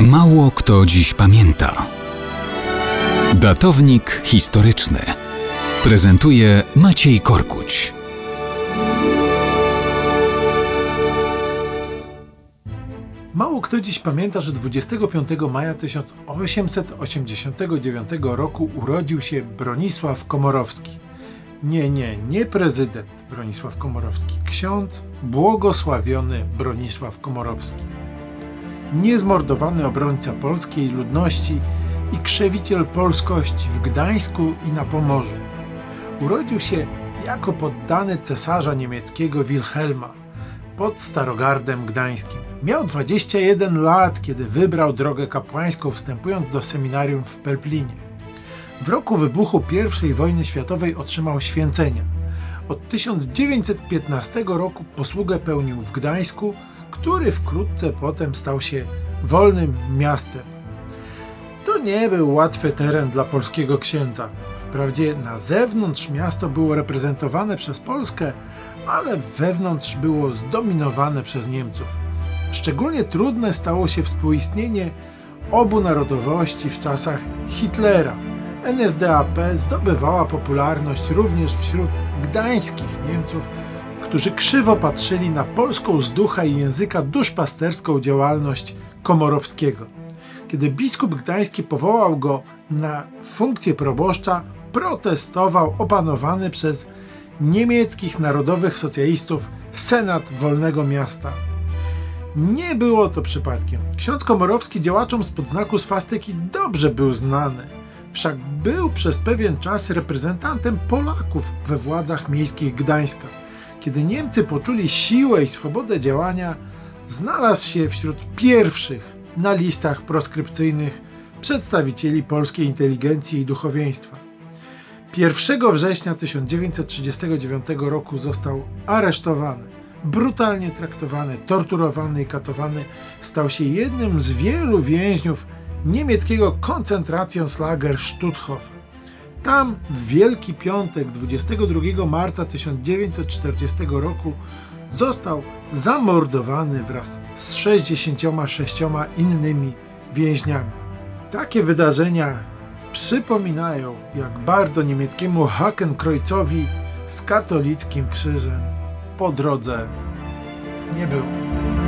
Mało kto dziś pamięta. Datownik historyczny prezentuje Maciej Korkuć. Mało kto dziś pamięta, że 25 maja 1889 roku urodził się Bronisław Komorowski. Nie, nie, nie prezydent Bronisław Komorowski, ksiądz błogosławiony Bronisław Komorowski niezmordowany obrońca polskiej ludności i krzewiciel polskości w Gdańsku i na Pomorzu. Urodził się jako poddany cesarza niemieckiego Wilhelma pod Starogardem Gdańskim. Miał 21 lat, kiedy wybrał drogę kapłańską, wstępując do seminarium w Pelplinie. W roku wybuchu I wojny światowej otrzymał święcenia. Od 1915 roku posługę pełnił w Gdańsku, który wkrótce potem stał się wolnym miastem. To nie był łatwy teren dla polskiego księdza. Wprawdzie na zewnątrz miasto było reprezentowane przez Polskę, ale wewnątrz było zdominowane przez Niemców. Szczególnie trudne stało się współistnienie obu narodowości w czasach Hitlera. NSDAP zdobywała popularność również wśród gdańskich Niemców, którzy krzywo patrzyli na polską z ducha i języka duszpasterską działalność Komorowskiego. Kiedy biskup gdański powołał go na funkcję proboszcza, protestował opanowany przez niemieckich narodowych socjalistów Senat Wolnego Miasta. Nie było to przypadkiem. Ksiądz Komorowski działaczom spod znaku swastyki dobrze był znany, wszak był przez pewien czas reprezentantem Polaków we władzach miejskich Gdańska. Kiedy Niemcy poczuli siłę i swobodę działania, znalazł się wśród pierwszych na listach proskrypcyjnych przedstawicieli polskiej inteligencji i duchowieństwa. 1 września 1939 roku został aresztowany, brutalnie traktowany, torturowany i katowany. Stał się jednym z wielu więźniów niemieckiego koncentracjonslager Stutthof. Tam w Wielki Piątek 22 marca 1940 roku został zamordowany wraz z 66 innymi więźniami. Takie wydarzenia przypominają, jak bardzo niemieckiemu Hakenkreuzowi z katolickim krzyżem po drodze nie było.